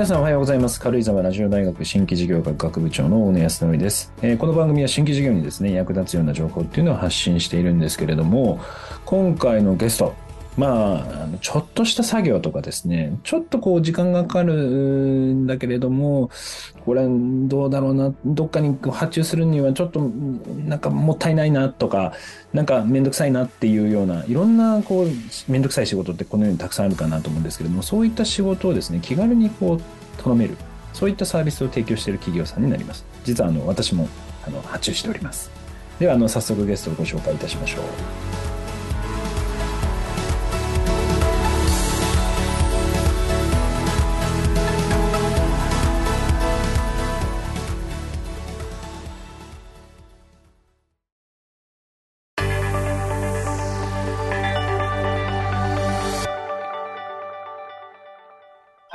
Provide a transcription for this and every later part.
皆さんおはようございます。軽井沢ラジオ大学新規事業学学部長の大野康則です、えーこの番組は新規事業にですね、役立つような情報っていうのを発信しているんですけれども、今回のゲスト、まあ、あのちょっとした作業とかですね、ちょっとこう時間がかかるんだけれども、これどうだろうな、どっかにこう発注するにはちょっとなんかもったいないなとか、なんかめんどくさいなっていうような、いろんなこうめんどくさい仕事ってこのようにたくさんあるかなと思うんですけれども、そういった仕事をですね、気軽にこう頼める、そういったサービスを提供している企業さんになります。実はあの私もあの発注しております。ではあの早速ゲストをご紹介いたしましょう。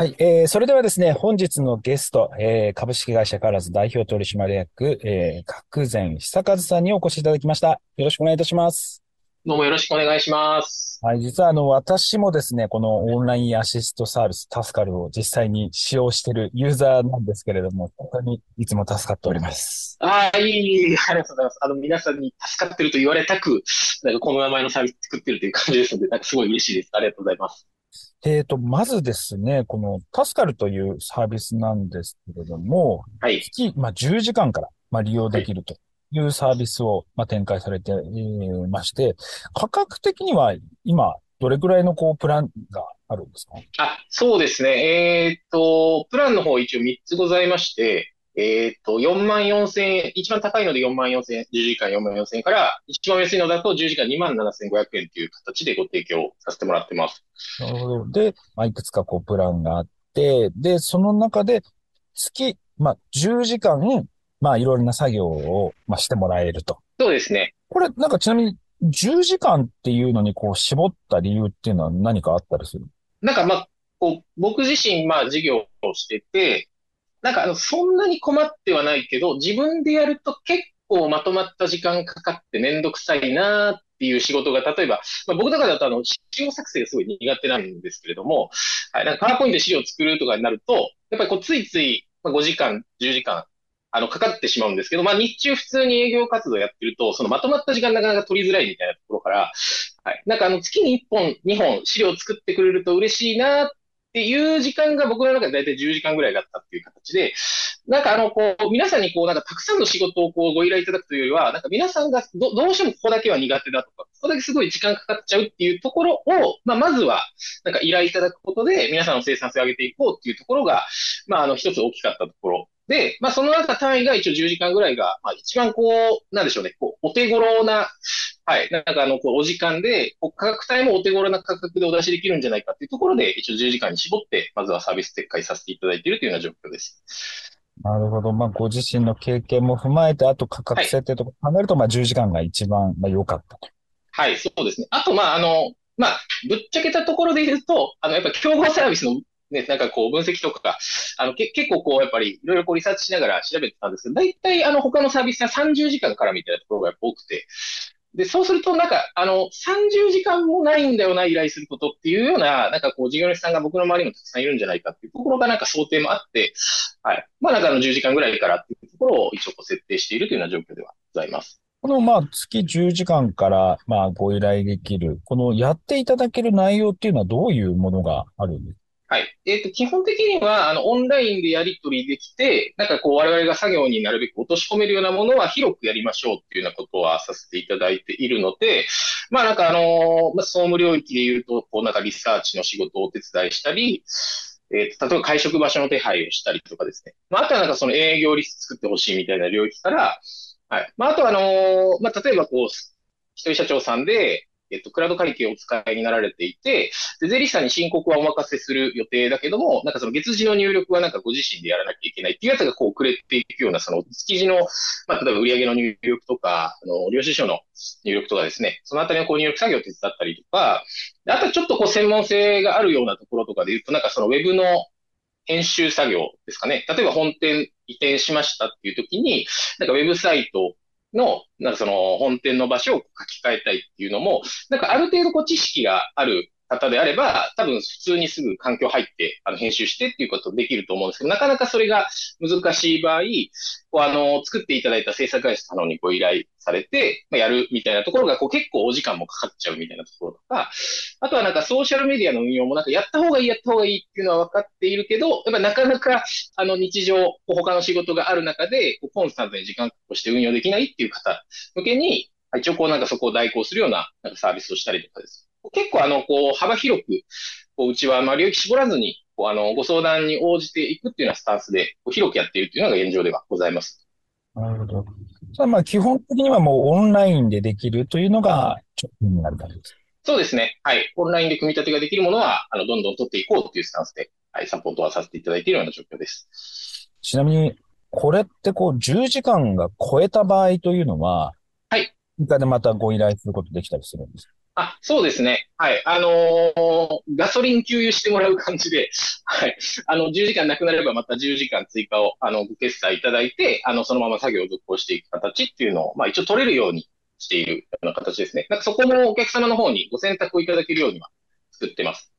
はい、えー、それではですね、本日のゲスト、えー、株式会社カラーズ代表取締役、えー、角前久和さんにお越しいただきました。よろしくお願いいたします。どうもよろしくお願いします。はい、実はあの、私もですね、このオンラインアシストサービス、タスカルを実際に使用しているユーザーなんですけれども、本当にいつも助かっております。ああ、いい、いいありがとうございます。あの、皆さんに助かってると言われたく、なんかこの名前のサービス作ってるという感じですので、なんかすごい嬉しいです。ありがとうございます。えーと、まずですね、このタスカルというサービスなんですけれども、はい。月、まあ、10時間から、まあ、利用できるというサービスを、まあ、展開されていまして、価格的には今、どれぐらいのこう、プランがあるんですか？あ、そうですね。えーっと、プランの方一応3つございまして、えーっと、4万4千円、一番高いので4万4千円、10時間4万4千円から、一番安いのだと10時間2万7500円という形でご提供させてもらってます。なるほど。で、まあ、いくつかこう、プランがあって、で、その中で、月、まあ、10時間、まあ、いろいろな作業を、まあ、してもらえると。そうですね。これ、なんかちなみに、10時間っていうのにこう、絞った理由っていうのは何かあったりするなんかまあ、こう、僕自身、まあ、事業をしてて、なんかあの、そんなに困ってはないけど、自分でやると結構まとまった時間かかってめんどくさいなっていう仕事が、例えば、まあ、僕とかだとあの、資料作成がすごい苦手なんですけれども、はい、なんかパワーポイントで資料を作るとかになると、やっぱりこう、ついつい、5時間、10時間、あの、かかってしまうんですけど、まあ、日中普通に営業活動やってると、そのまとまった時間なかなか取りづらいみたいなところから、はい。なんかあの、月に1本、2本資料作ってくれると嬉しいなっっていう時間が僕の中で大体10時間ぐらいだったっていう形で、なんかあの、こう、皆さんにこう、なんかたくさんの仕事をこう、ご依頼いただくというよりは、なんか皆さんがど、どうしてもここだけは苦手だとか、ここだけすごい時間かかっちゃうっていうところを、まあ、まずは、なんか依頼いただくことで、皆さんの生産性を上げていこうっていうところが、まあ、あの、一つ大きかったところ。で、まあ、その中単位が一応10時間ぐらいが、まあ、一番こう、なんでしょうね、こう、お手頃な、はい。なんかあの、こう、お時間で、こう価格帯もお手頃な価格でお出しできるんじゃないかっていうところで、一応10時間に絞って、まずはサービス撤回させていただいているというような状況です。なるほど。まあ、ご自身の経験も踏まえて、あと価格設定とか考えると、まあ、10時間が一番、まあ、良かったと。はい、そうですね。あと、まあ、あの、まあ、ぶっちゃけたところで言うと、あの、やっぱ競合サービスのね、なんかこう分析とか、あの、け、結構こう、やっぱりいろいろこうリサーチしながら調べてたんですけど、大体あの、他のサービスは30時間からみたいなところが多くて、で、そうするとなんか、あの、30時間もないんだよな、依頼することっていうような、なんかこう、事業主さんが僕の周りにもたくさんいるんじゃないかっていうところがなんか想定もあって、はい。まあなんかあの、10時間ぐらいからっていうところを一応こう設定しているというような状況ではございます。この、まあ、月10時間から、まあ、ご依頼できる、このやっていただける内容っていうのはどういうものがあるんですか？はい。えっ、と、基本的には、あの、オンラインでやり取りできて、なんかこう、我々が作業になるべく落とし込めるようなものは広くやりましょうっていうようなことはさせていただいているので、まあなんかあのまあ、総務領域で言うと、こう、なんかリサーチの仕事をお手伝いしたり、えっ、と、例えば会食場所の手配をしたりとかですね。まあ、あとはなんかその営業リスト作ってほしいみたいな領域から、はい。まあ、あとはあのまあ、例えばこう、一人社長さんで、えっと、クラウド会計をお使いになられていて、で、税理士さんに申告はお任せする予定だけども、なんかその月次の入力はなんかご自身でやらなきゃいけないっていうやつがこう遅れていくような、その月次の、まあ、例えば売上の入力とか、あの、領収書の入力とかですね、そのあたりのこう入力作業を手伝ったりとか、あとちょっとこう専門性があるようなところとかで言うと、なんかそのウェブの編集作業ですかね。例えば本店移転しましたっていう時に、なんかウェブサイトの、なんかその本店の場所を書き換えたいっていうのも、なんかある程度こう知識がある方であれば、多分普通にすぐ環境入って、あの、編集してっていうことできると思うんですけど、なかなかそれが難しい場合、こう、あの、作っていただいた制作会社さんにご依頼されて、まあ、やるみたいなところが、こう、結構お時間もかかっちゃうみたいなところとか、あとはなんかソーシャルメディアの運用もなんかやった方がいい、やった方がいいっていうのは分かっているけど、やっぱなかなか、あの、日常、他の仕事がある中で、こうコンスタントに時間として運用できないっていう方向けに、一応こうなんかそこを代行するようななんかサービスをしたりとかです。結構あの、こう、幅広く、こう、うちは、まあ、領域絞らずに、こう、あの、ご相談に応じていくっていうようなスタンスで、こう広くやっているというのが現状ではございます。なるほど。じゃあ、まあ、基本的にはもうオンラインでできるというのが、直近になる感じですそうですね。はい。オンラインで組み立てができるものは、あの、どんどん取っていこうというスタンスで、はい、サポートはさせていただいているような状況です。ちなみに、これってこう、10時間が超えた場合というのは、はい。追加でまたご依頼することできたりするんですか？あ、そうですね。はい。あのー、ガソリン給油してもらう感じで、はい。あの、10時間なくなればまた10時間追加を、あの、ご決済いただいて、あの、そのまま作業を続行していく形っていうのを、まあ一応取れるようにしているような形ですね。なんかそこもお客様の方にご選択をいただけるようには作ってます。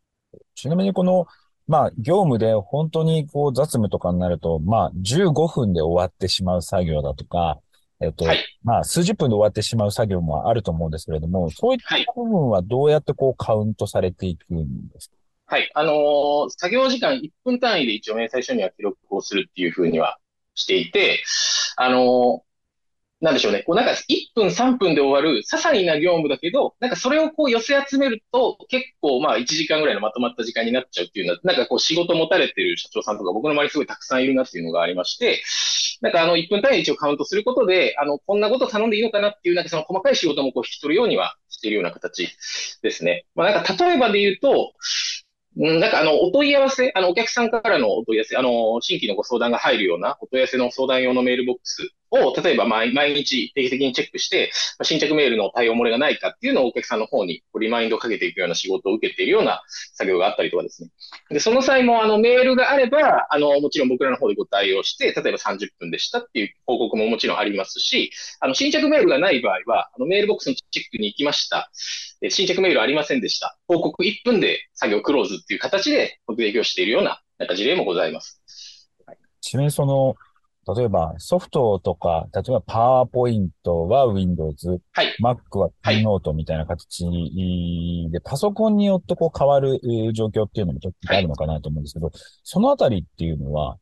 ちなみにこの、まあ、業務で本当にこう雑務とかになると、まあ、15分で終わってしまう作業だとか、えっと、はい、まあ、数十分で終わってしまう作業もあると思うんですけれども、そういった部分はどうやってこうカウントされていくんですか？はい。あのー、作業時間1分単位で一応明細書には記録をするっていうふうにはしていて、あのなんでしょうね。こうなんか1分3分で終わる些細な業務だけど、なんかそれをこう寄せ集めると結構まあ1時間ぐらいのまとまった時間になっちゃうっていうのは、なんかこう仕事持たれてる社長さんとか僕の周りすごいたくさんいるなっていうのがありまして、なんかあの1分単位一応カウントすることで、あのこんなこと頼んでいいのかなっていうなんかその細かい仕事もこう引き取るようにはしているような形ですね。まあなんか例えばで言うと、うん、なんかあの、お問い合わせ、あの、お客さんからのお問い合わせ、あの、新規のご相談が入るようなお問い合わせの相談用のメールボックスを、例えば毎日定期的にチェックして、新着メールの対応漏れがないかっていうのをお客さんの方にリマインドをかけていくような仕事を受けているような作業があったりとかですね。で、その際もあのメールがあれば、あの、もちろん僕らの方でご対応して、例えば30分でしたっていう報告ももちろんありますし、あの、新着メールがない場合は、あの、メールボックスのチェックに行きました。新着メールありませんでした。報告1分で作業クローズっていう形でご提供しているような、なんか事例もございます。ちなみにその、例えばソフトとか、例えばパワーポイントは Windows、はい、Mac は Keynote みたいな形で、パソコンによってこう変わる状況っていうのもちょっとあるのかなと思うんですけど、はい、そのあたりっていうのは、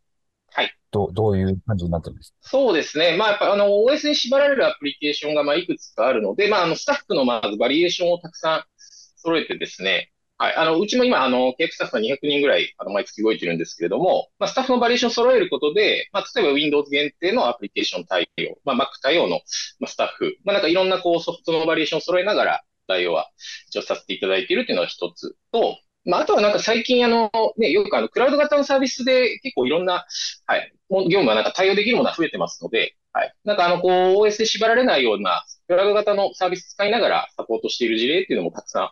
はい。どどういう感じになってるんですか？そうですね。まあ、やっぱあの OS に縛られるアプリケーションがまあいくつかあるので、まあ、あのスタッフのまずバリエーションをたくさん揃えてですね、はい。あの、うちも今、あの、契約スタッフが200人ぐらい、あの、毎月動いてるんですけれども、まあ、スタッフのバリエーションを揃えることで、まあ、例えば Windows 限定のアプリケーション対応、まあ、Mac 対応の、まあ、スタッフ、まあ、なんかいろんなこう、ソフトのバリエーションを揃えながら、対応は一応させていただいているというのは一つと、まあ、あとはなんか最近あの、ね、よくあの、クラウド型のサービスで結構いろんな、はい、業務がなんか対応できるものは増えてますので、はい。なんかあの、こう、OS で縛られないような、クラウド型のサービス使いながらサポートしている事例っていうのもたくさん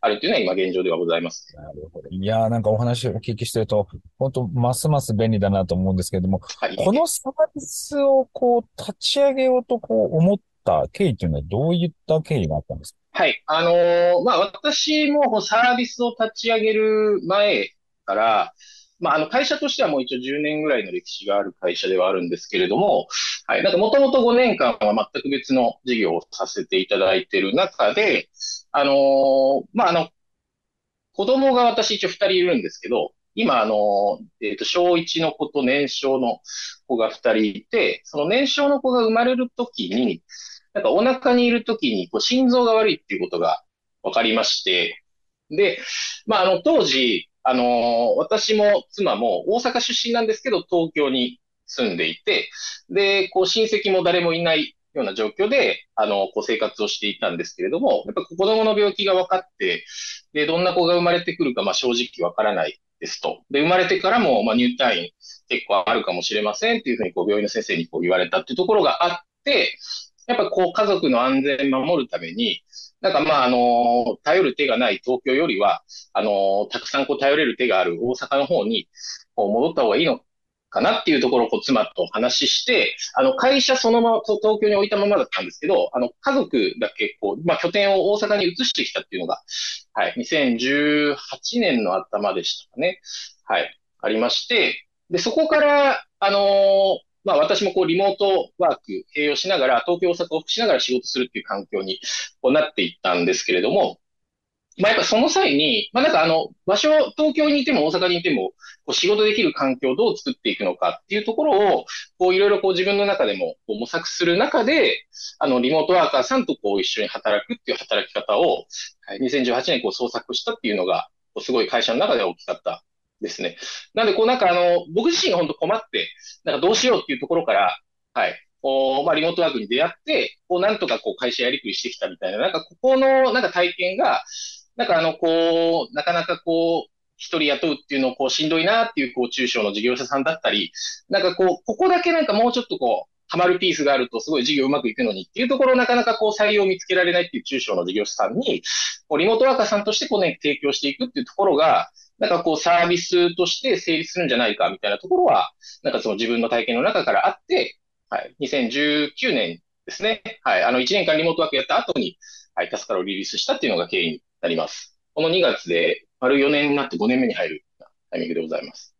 あるっていうのは今現状ではございます。なるほど。いやーなんかお話をお聞きしてると、本当ますます便利だなと思うんですけれども、はい、このサービスをこう、立ち上げようとこう思った経緯っていうのはどういった経緯があったんですか？はい。あのー、まあ、私もサービスを立ち上げる前から、まあ、あの、会社としてはもう一応10年ぐらいの歴史がある会社ではあるんですけれども、はい。なんかもともと5年間は全く別の事業をさせていただいている中で、あのー、まあ、あの、子供が私一応2人いるんですけど、今、あの、えっ、ー、と、小1の子と年少の子が2人いて、その年少の子が生まれるときに、なんかお腹にいるときに、こう、心臓が悪いっていうことが分かりまして、で、まあ、あの、当時、あの、私も妻も大阪出身なんですけど、東京に住んでいて、で、こう、親戚も誰もいないような状況で、あの、こう、生活をしていたんですけれども、やっぱ子供の病気が分かって、で、どんな子が生まれてくるか、まあ、正直分からないですと。で、生まれてからも、まあ、入退院結構あるかもしれませんっていうふうに、こう、病院の先生にこう言われたっていうところがあって、やっぱこう家族の安全守るために、なんかまあ、あの、頼る手がない東京よりは、あの、たくさんこう頼れる手がある大阪の方に、こう戻った方がいいのかなっていうところをこう妻と話して、あの、会社そのまま東京に置いたままだったんですけど、あの、家族だけこう、まあ、拠点を大阪に移してきたっていうのが、はい、2018年の頭でしたかね。はい、ありまして、で、そこから、あのー、まあ私もこうリモートワーク併用しながら、東京、大阪をしながら仕事するっていう環境にこうなっていったんですけれども、まあやっぱその際に、まあなんかあの、場所、東京にいても大阪にいても、こう仕事できる環境をどう作っていくのかっていうところを、こういろいろこう自分の中でもこう模索する中で、あの、リモートワーカーさんとこう一緒に働くっていう働き方を、2018年こう創作したっていうのが、すごい会社の中では大きかったですね。なんでこうなんかあの、僕自身が本当困って、なんかどうしようっていうところから、はい、こう、まあ、リモートワークに出会って、こう、なんとかこう、会社やりくりしてきたみたいな、なんかここの、なんか体験が、なんかあの、こう、なかなかこう、一人雇うっていうのをこうしんどいなっていうこう中小の事業者さんだったり、なんかこう、ここだけなんかもうちょっとこう、ハマるピースがあるとすごい事業うまくいくのにっていうところをなかなかこう採用を見つけられないっていう中小の事業者さんに、こうリモートワーカーさんとしてこうね、提供していくっていうところが、なんかこうサービスとして成立するんじゃないかみたいなところは、なんかその自分の体験の中からあって、はい、2019年ですね。はい、あの1年間リモートワークやった後に、はい、タスカルをリリースしたっていうのが経緯になります。この2月で丸4年になって5年目に入るタイミングでございます。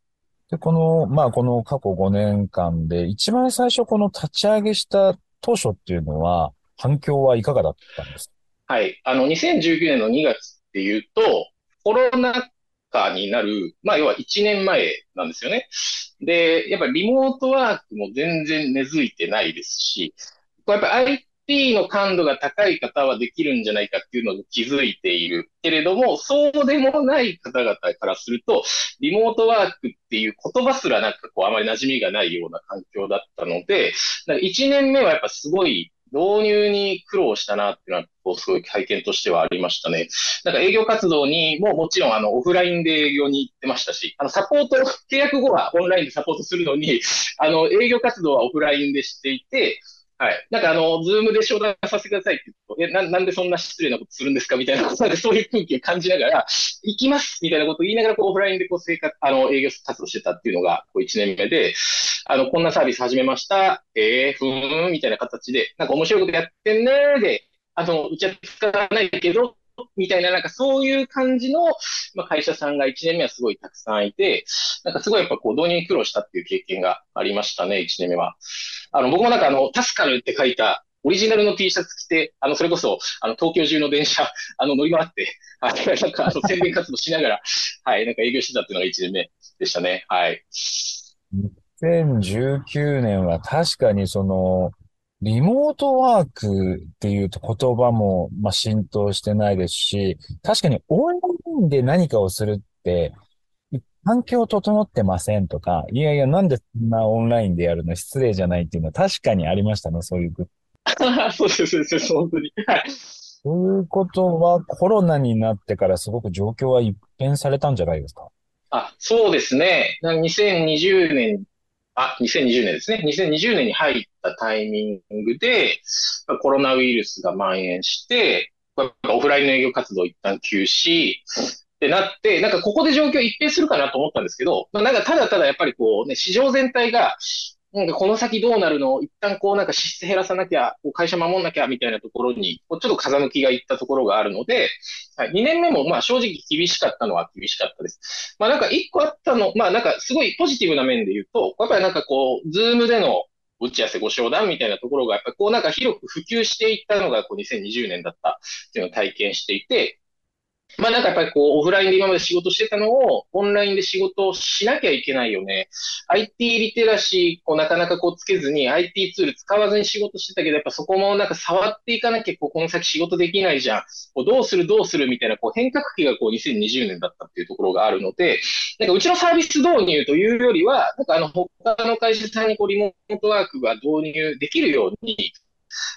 で、この、まあ、この過去5年間で、一番最初この立ち上げした当初っていうのは、反響はいかがだったんですか？はい。あの、2019年の2月っていうと、コロナ禍になる、まあ、要は1年前なんですよね。で、やっぱりリモートワークも全然根付いてないですし、やっぱ IT の感度が高い方はできるんじゃないかっていうのを気づいているけれども、そうでもない方々からすると、リモートワークっていう言葉すらなんかこうあまり馴染みがないような環境だったので、1年目はやっぱすごい導入に苦労したなっていうのは、こう、すごい体験としてはありましたね。なんか営業活動にももちろんあの、オフラインで営業に行ってましたし、あの、サポート、契約後はオンラインでサポートするのに、あの、営業活動はオフラインでしていて、はい。なんかあの、ズームで商談させてくださいって言うと、え、な、なんでそんな失礼なことするんですかみたいなことで、そういう空気を感じながら、行きますみたいなことを言いながら、こう、オフラインでこう、生活、あの、営業活動してたっていうのが、こう、1年目で、あの、こんなサービス始めました。えー、ふーん、みたいな形で、なんか面白いことやってんねーで、あの、打ち合使わないけど、みたいな、なんかそういう感じの、まあ、会社さんが1年目はすごいたくさんいて、なんかすごいやっぱこう導入に苦労したっていう経験がありましたね、1年目は。あの、僕もなんかあの、タスカルって書いたオリジナルの T シャツ着て、あの、それこそ、あの、東京中の電車、あの、乗り回って、はい、なんか、あの、宣伝活動しながら、はい、なんか営業してたっていうのが1年目でしたね。はい。2019年は確かにその、リモートワークっていうと言葉も、まあ、浸透してないですし、確かにオンラインで何かをするって、環境整ってませんとか、いやいや、なんでそんなオンラインでやるの？失礼じゃないっていうのは確かにありましたね、そういう。そうです、そうです、本当に。はい。そういうことはコロナになってからすごく状況は一変されたんじゃないですか？あ、そうですね。2020年あ、2020年ですね。2020年に入ったタイミングで、コロナウイルスが蔓延して、オフラインの営業活動一旦休止ってなって、なんかここで状況一変するかなと思ったんですけど、なんかただただやっぱりこうね、市場全体がなんかこの先どうなるの？一旦こうなんか支出減らさなきゃ、こう会社守んなきゃみたいなところに、ちょっと風向きがいったところがあるので、はい、2年目もまあ正直厳しかったのは厳しかったです。まあなんか1個あったの、まあなんかすごいポジティブな面で言うと、やっぱりなんかこう、ズームでの打ち合わせご商談みたいなところが、やっぱこうなんか広く普及していったのがこう2020年だったっていうのを体験していて、まあなんかやっぱりこう、オフラインで今まで仕事してたのを、オンラインで仕事をしなきゃいけないよね。IT リテラシーをなかなかこうつけずに、IT ツール使わずに仕事してたけど、やっぱそこもなんか触っていかなきゃ、こう、この先仕事できないじゃん。こうどうするどうするみたいな、こう変革期がこう2020年だったっていうところがあるので、なんかうちのサービス導入というよりは、なんかあの、他の会社さんにこう、リモートワークが導入できるように、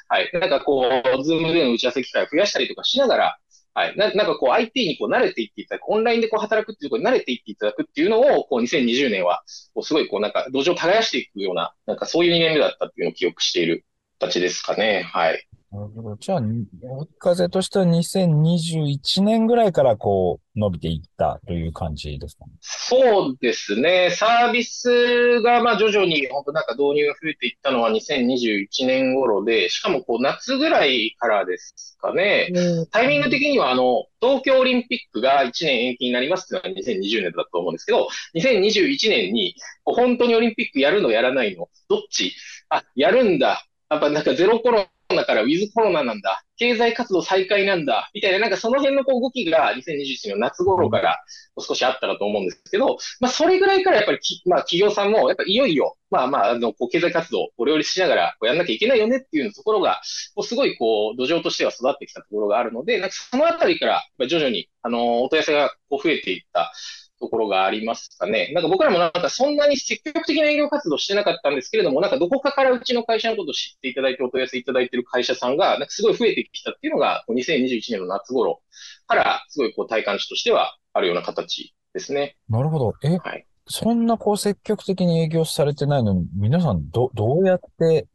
はい。なんかこう、ズームでの打ち合わせ機会を増やしたりとかしながら、はい。ななんかこう IT にこう慣れていっていただく、オンラインでこう働くっていうことに慣れていっていただくっていうのを、こう2020年は、こうすごいこうなんか土壌を耕していくような、なんかそういう2年目だったっていうのを記憶している形ですかね。はい。なるほど。じゃあ、追い風としては2021年ぐらいからこう伸びていったという感じですかね。そうですね。サービスがまあ徐々に本当なんか導入が増えていったのは2021年頃で、しかもこう夏ぐらいからですかね。タイミング的にはあの、東京オリンピックが1年延期になりますっていうのが2020年だと思うんですけど、2021年に本当にオリンピックやるのやらないのどっち？あ、やるんだ。やっぱなんかゼロコロナからウィズコロナなんだ。経済活動再開なんだ。みたいな、なんかその辺のこう動きが2021年の夏頃から少しあったらと思うんですけど、まあそれぐらいからやっぱりまあ企業さんもやっぱいよいよ、まあまあ、あの、こう経済活動を両立しながらこうやんなきゃいけないよねっていうところが、こうすごいこう土壌としては育ってきたところがあるので、なんかそのあたりから徐々に、あの、お問い合わせがこう増えていったところがありますかね。なんか僕らもなんかそんなに積極的な営業活動してなかったんですけれども、なんかどこかからうちの会社のことを知っていただいてお問い合わせいただいている会社さんが、なんかすごい増えてきたっていうのが、2021年の夏頃からすごいこう体感値としてはあるような形ですね。なるほど。え、はい、そんなこう積極的に営業されてないのに、皆さんど、どうやって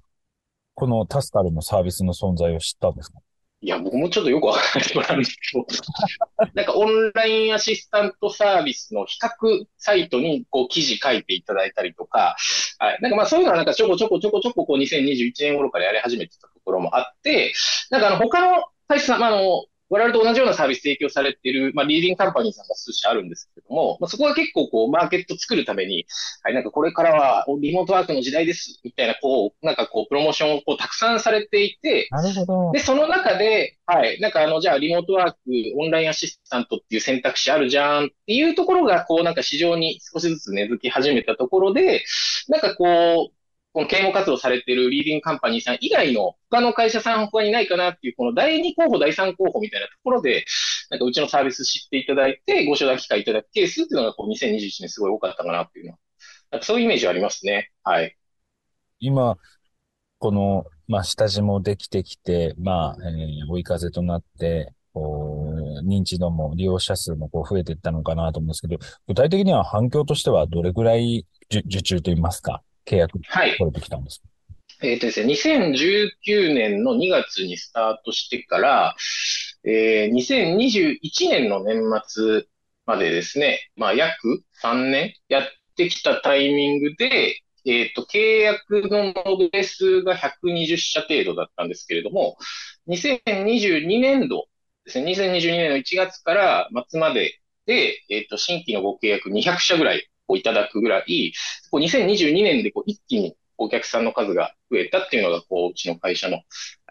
このタスカルのサービスの存在を知ったんですか？いや、僕もちょっとよくわからないなんですけど、なんかオンラインアシスタントサービスの比較サイトにこう記事書いていただいたりとか、はい。なんかまあそういうのはなんかちょこちょこちょこちょここう2021年頃からやり始めてたところもあって、なんかあの他の会社さん、あの、我々と同じようなサービス提供されている、まあ、リーディングカンパニーさんが数社あるんですけども、まあ、そこは結構こう、マーケット作るために、はい、なんかこれからはリモートワークの時代です、みたいな、こう、なんかこう、プロモーションをこう、たくさんされていて、なるほど。で、その中で、はい、なんかあの、じゃあリモートワーク、オンラインアシスタントっていう選択肢あるじゃんっていうところが、こう、なんか市場に少しずつ根付き始めたところで、なんかこう、この啓蒙活動されているリーディングカンパニーさん以外の他の会社さん他にないかなっていう、この第2候補、第3候補みたいなところで、なんかうちのサービス知っていただいて、ご承諾機会いただくケースっていうのがこう2021年すごい多かったかなっていうのは、そういうイメージはありますね。はい。今、この、まあ、下地もできてきて、まあ、えー、追い風となって、こう、認知度も利用者数もこう増えていったのかなと思うんですけど、具体的には反響としてはどれぐらい受注といいますか、契約取れてきたんですか、はい、えっ、ー、とですね、2019年の2月にスタートしてから、えー、2021年の年末までですね、まあ、約3年やってきたタイミングで、えっ、ー、と、契約の延べ数が120社程度だったんですけれども、2022年度ですね、2022年の1月から末までで、えっ、ー、と、新規のご契約200社ぐらいをいただくぐらい、こう2022年でこう一気にお客さんの数が増えたっていうのが、こう、うちの会社の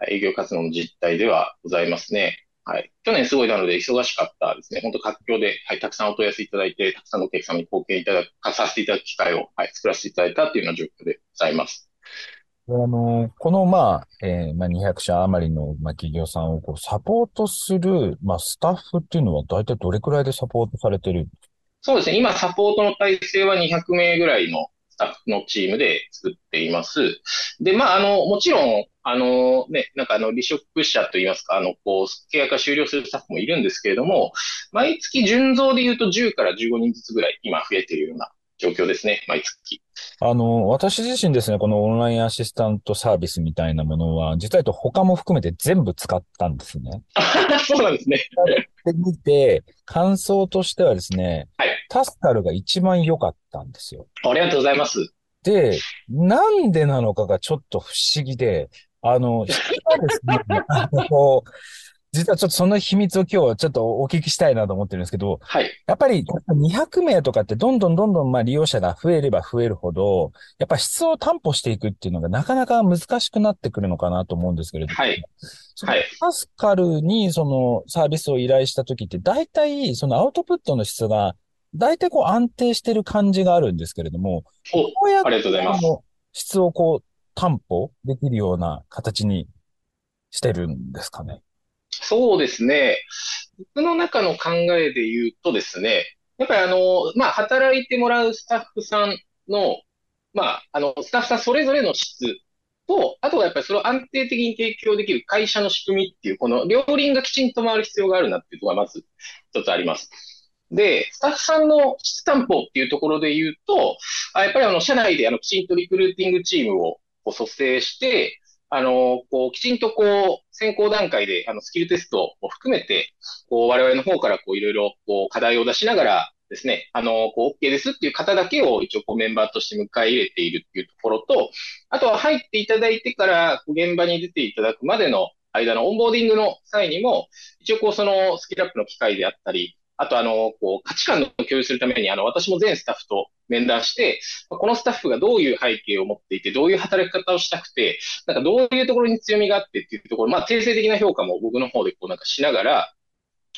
営業活動の実態ではございますね。はい。去年すごいなので忙しかったですね。本当活況で、はい、たくさんお問い合わせいただいて、たくさんのお客様に貢献いただく、させていただく機会を、はい、作らせていただいたというような状況でございます。あの、この、まあ、えー、まあ、200社余りの、まあ、企業さんをこうサポートする、まあ、スタッフっていうのは大体どれくらいでサポートされてるんですそうですね。今、サポートの体制は200名ぐらいのスタッフのチームで作っています。で、まあ、あの、もちろん、あの、ね、なんかあの、離職者といいますか、あの、こう、契約が終了するスタッフもいるんですけれども、毎月純増で言うと10から15人ずつぐらい今増えているような状況ですね、毎月。あの、私自身ですね、このオンラインアシスタントサービスみたいなものは、実は言うと他も含めて全部使ったんですね。そうなんですね。で見て、感想としてはですね、はい、タスカルが一番良かったんですよ。ありがとうございます。で、なんでなのかがちょっと不思議で、あの、人がですね、あの、実はちょっとその秘密を今日ちょっとお聞きしたいなと思ってるんですけど、はい。やっぱり200名とかってどんどんどんどんまあ利用者が増えれば増えるほど、やっぱ質を担保していくっていうのがなかなか難しくなってくるのかなと思うんですけれども、はい。はい。パスカルにそのサービスを依頼した時って、大体そのアウトプットの質が大体こう安定してる感じがあるんですけれども、こうやってありがとうございます。質をこう担保できるような形にしてるんですかね。そうですね。僕の中の考えで言うとですね、やっぱりあの、まあ、働いてもらうスタッフさんの、まあ、あの、スタッフさんそれぞれの質と、あとはやっぱりそれを安定的に提供できる会社の仕組みっていう、この両輪がきちんと回る必要があるなっていうとこがまず一つあります。で、スタッフさんの質担保っていうところで言うと、あやっぱりあの、社内であの、きちんとリクルーティングチームを組成して、あの、こう、きちんとこう、先行段階で、あの、スキルテストを含めて、こう、我々の方からこう、いろいろ、こう、課題を出しながらですね、あの、こう、OK ですっていう方だけを一応、こう、メンバーとして迎え入れているっていうところと、あとは入っていただいてから、現場に出ていただくまでの間のオンボーディングの際にも、一応、こう、その、スキルアップの機会であったり、あと、あの、こう、価値観を共有するために、あの、私も全スタッフと面談して、このスタッフがどういう背景を持っていて、どういう働き方をしたくて、なんかどういうところに強みがあってっていうところ、まあ、定性的な評価も僕の方でこうなんかしながら、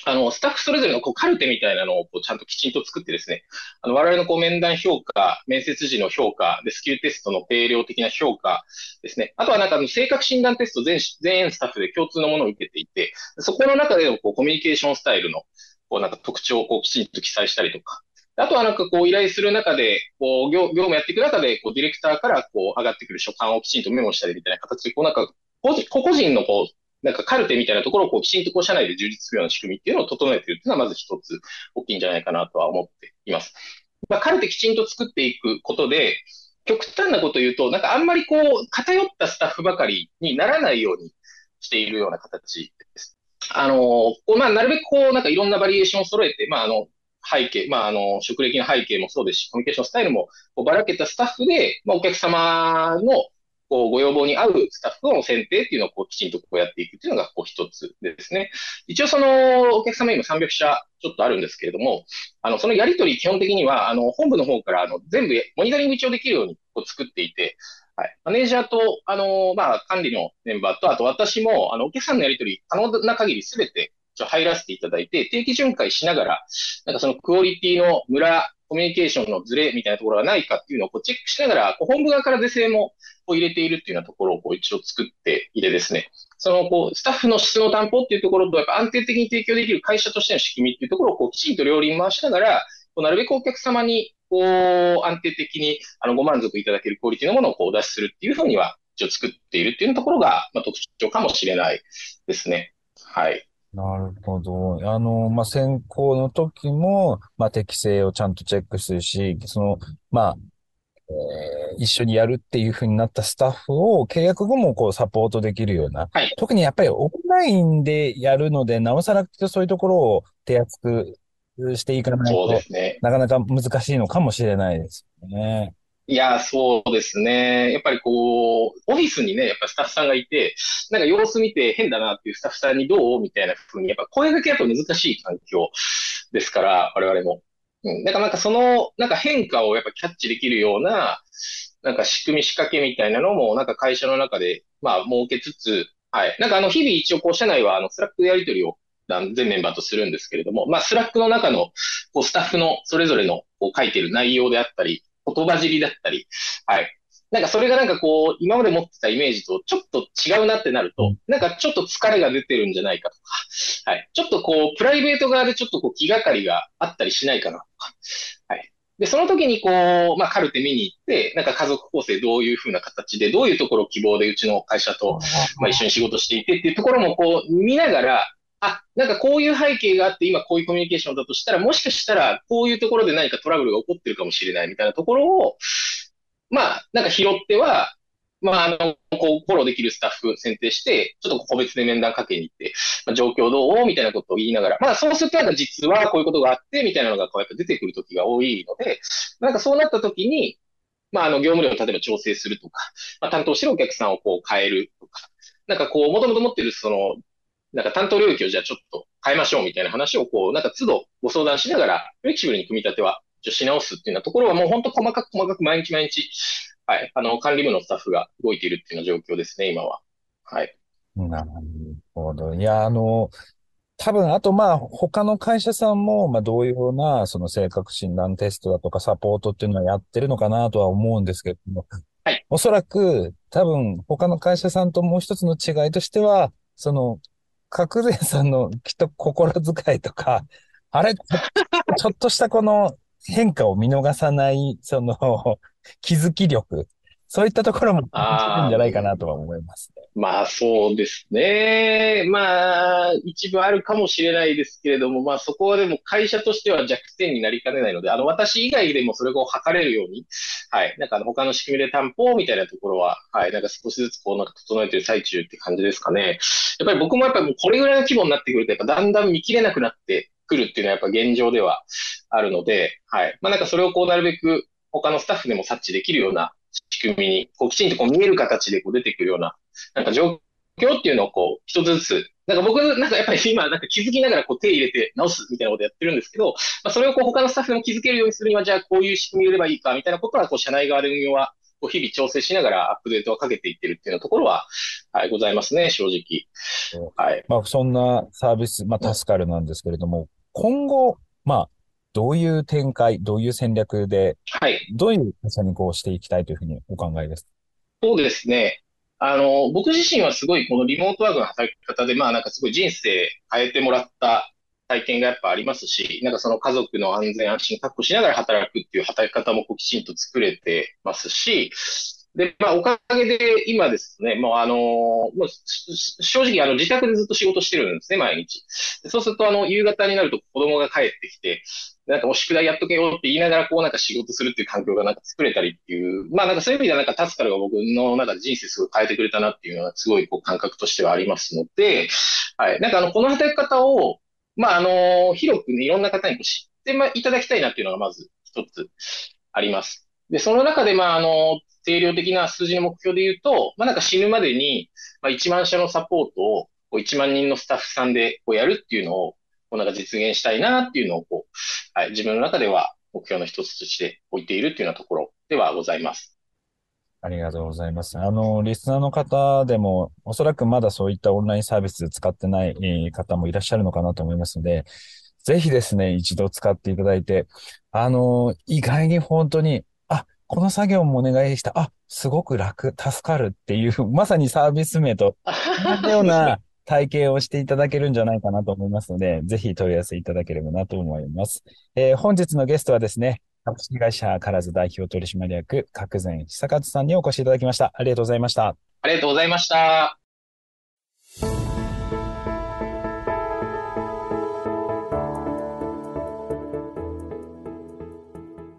あの、スタッフそれぞれのこうカルテみたいなのをこうちゃんときちんと作ってですね、あの、我々のこう面談評価、面接時の評価、で、スキルテストの定量的な評価ですね。あとはなんかあの、性格診断テスト全、全スタッフで共通のものを受けていて、そこの中でのこうコミュニケーションスタイルのこうなんか特徴をこうきちんと記載したりとか、あとはなんかこう依頼する中で、こう業業務やっていく中で、こうディレクターからこう上がってくる書簡をきちんとメモしたりみたいな形で、こうなんか個人個人のこう、なんかカルテみたいなところをこうきちんとこう社内で充実するような仕組みっていうのを整えているっていうのはまず一つ大きいんじゃないかなとは思っています。まあ、カルテきちんと作っていくことで、極端なこと言うと、なんかあんまりこう偏ったスタッフばかりにならないようにしているような形です。あの、こうまあ、なるべくこう、なんかいろんなバリエーションを揃えて、まあ、あの、背景、まあ、あの、職歴の背景もそうですし、コミュニケーションスタイルもこうばらけたスタッフで、まあ、お客様のこうご要望に合うスタッフの選定っていうのをこうきちんとこうやっていくっていうのがこう一つですね。一応そのお客様今300社ちょっとあるんですけれども、あの、そのやりとり基本的には、あの、本部の方からあの全部モニタリング一応できるようにこう作っていて、はい。マネージャーと、あの、まあ、管理のメンバーと、あと私も、あの、お客さんのやりとり、可能な限りすべて、入らせていただいて、定期巡回しながら、なんかそのクオリティのムラ、コミュニケーションのズレみたいなところがないかっていうのをこうチェックしながら、こう本部側から是正もこう入れているっていうようなところをこう一応作っていてですね、そのこうスタッフの質の担保っていうところと、やっぱ安定的に提供できる会社としての仕組みっていうところをこうきちんと両輪回しながら、こうなるべくお客様にこう安定的にあのご満足いただけるクオリティのものをこうお出しするっていうふうには一応作っているっていうところが、まあ、特徴かもしれないですね。はい。なるほど。あの、まあ、選考の時も、まあ、適性をちゃんとチェックするし、その、まあ、えー、一緒にやるっていうふうになったスタッフを契約後もこうサポートできるような、はい、特にやっぱりオンラインでやるので、なおさらそういうところを手厚くしていかないと、ね、なかなか難しいのかもしれないですね。いや、そうですね。やっぱりこう、オフィスにね、やっぱスタッフさんがいて、なんか様子見て変だなっていうスタッフさんにどうみたいな風に、やっぱ声掛けだと難しい環境ですから、我々も。うん。だからなんかその、なんか変化をやっぱキャッチできるような、なんか仕組み仕掛けみたいなのも、なんか会社の中で、まあ、設けつつ、はい。なんかあの、日々一応こう、社内はあの、スラックでやり取りを全メンバーとするんですけれども、まあ、スラックの中の、こう、スタッフのそれぞれの、こう、書いてる内容であったり、言葉尻だったり、はい。なんかそれがなんかこう、今まで持ってたイメージとちょっと違うなってなると、なんかちょっと疲れが出てるんじゃないかとか、はい。ちょっとこう、プライベート側でちょっとこう、気がかりがあったりしないかなとか、はい。で、その時にこう、まあ、カルテ見に行って、なんか家族構成どういうふうな形で、どういうところを希望でうちの会社と、まあ、一緒に仕事していてっていうところもこう、見ながら、あ、なんかこういう背景があって、今こういうコミュニケーションだとしたら、もしかしたらこういうところで何かトラブルが起こってるかもしれないみたいなところを、まあ、なんか拾っては、まあ、あの、こう、フォローできるスタッフ選定して、ちょっと個別で面談かけに行って、まあ、状況どう？みたいなことを言いながら、まあ、そうするとなんか実はこういうことがあって、みたいなのがこうやって出てくるときが多いので、なんかそうなったときに、まあ、あの、業務量を例えば調整するとか、まあ、担当してるお客さんをこう変えるとか、なんかこう、もともと持ってるその、なんか担当領域をじゃあちょっと変えましょうみたいな話をこう、なんか都度ご相談しながら、フレキシブルに組み立てはし直すっていうようなところはもう本当細かく細かく毎日毎日、はい、あの、管理部のスタッフが動いているっていうような状況ですね、今は。はい。なるほど。いや、あの、多分、あと、まあ、他の会社さんも、まあ、同様な、その性格診断テストだとかサポートっていうのはやってるのかなとは思うんですけども、はい。おそらく、多分、他の会社さんともう一つの違いとしては、その、角前さんのきっと心遣いとか、あれ、ちょっとしたこの変化を見逃さない、その、気づき力。そういったところもあるんじゃないかなとは思いますね。まあそうですね。まあ一部あるかもしれないですけれども、まあそこはでも会社としては弱点になりかねないので、あの私以外でもそれを測れるように、はい。なんか他の仕組みで担保みたいなところは、はい。なんか少しずつこうなんか整えてる最中って感じですかね。やっぱり僕もやっぱりもうこれぐらいの規模になってくると、やっぱだんだん見切れなくなってくるっていうのはやっぱ現状ではあるので、はい。まあなんかそれをこうなるべく他のスタッフでも察知できるような仕組みに、こうきちんとこう見える形でこう出てくるような、なんか状況っていうのをこう一つずつ、なんか僕なんかやっぱり今なんか気づきながらこう手入れて直すみたいなことやってるんですけど、まあ、それをこう他のスタッフでも気づけるようにするには、じゃあこういう仕組みを売ればいいかみたいなことはこう社内側で運用はこう日々調整しながらアップデートをかけていってるっていうところは、はい、ございますね、正直。はい。まあ、そんなサービス、まあ、助かるなんですけれども、今後、まあ、どういう展開、どういう戦略で、はい。どういう会社にこうしていきたいというふうにお考えです？かそうですね。あの、僕自身はすごいこのリモートワークの働き方で、まあなんかすごい人生変えてもらった体験がやっぱありますし、なんかその家族の安全安心確保しながら働くっていう働き方もこうきちんと作れてますし、で、まあ、おかげで、今ですね、もうあの、もう正直、あの、自宅でずっと仕事してるんですね、毎日。そうすると、あの、夕方になると子供が帰ってきて、なんか、お宿題やっとけよって言いながら、こう、なんか仕事するっていう環境がなんか作れたりっていう、まあ、なんかそういう意味では、なんか、助かるが僕の、なんか人生すごい変えてくれたなっていうのは、すごい、こう、感覚としてはありますので、はい。なんか、あの、この働き方を、まあ、あの、広くね、いろんな方に知っていただきたいなっていうのが、まず一つあります。で、その中で、まあ、あの、定量的な数字の目標で言うと、まあ、なんか死ぬまでに、まあ、1万社のサポートを、こう1万人のスタッフさんでこうやるっていうのを、こうなんか実現したいなっていうのを、こう、はい、自分の中では目標の一つとして置いているっていうようなところではございます。ありがとうございます。あの、リスナーの方でも、おそらくまだそういったオンラインサービス使ってない方もいらっしゃるのかなと思いますので、ぜひですね、一度使っていただいて、あの、意外に本当にこの作業もお願いした。あ、すごく楽、助かるっていう、まさにサービス名と 同じような体験をしていただけるんじゃないかなと思いますので、ぜひ問い合わせいただければなと思います。えー、本日のゲストはですね、株式会社カラズ代表取締役、角前久和さんにお越しいただきました。ありがとうございました。ありがとうございました。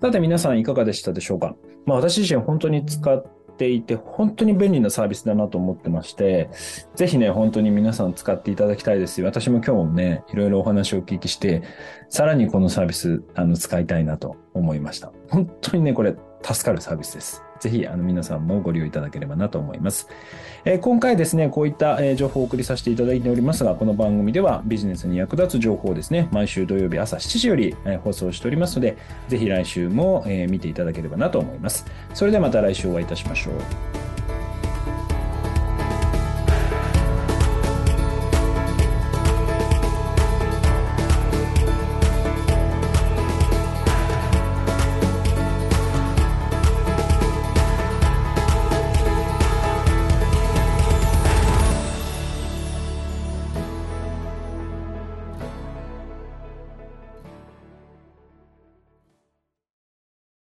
さて皆さんいかがでしたでしょうか？まあ私自身本当に使っていて本当に便利なサービスだなと思ってまして、ぜひね、本当に皆さん使っていただきたいですし、私も今日もね、いろいろお話をお聞きして、さらにこのサービス、あの、使いたいなと思いました。本当にね、これ助かるサービスです。ぜひ、あの、皆さんもご利用いただければなと思います。えー、今回ですね、こういった、えー、情報をお送りさせていただいておりますが、この番組ではビジネスに役立つ情報をですね、毎週土曜日朝7時より、えー、放送しておりますので、ぜひ来週も、え見ていただければなと思います。それではまた来週お会いいたしましょう。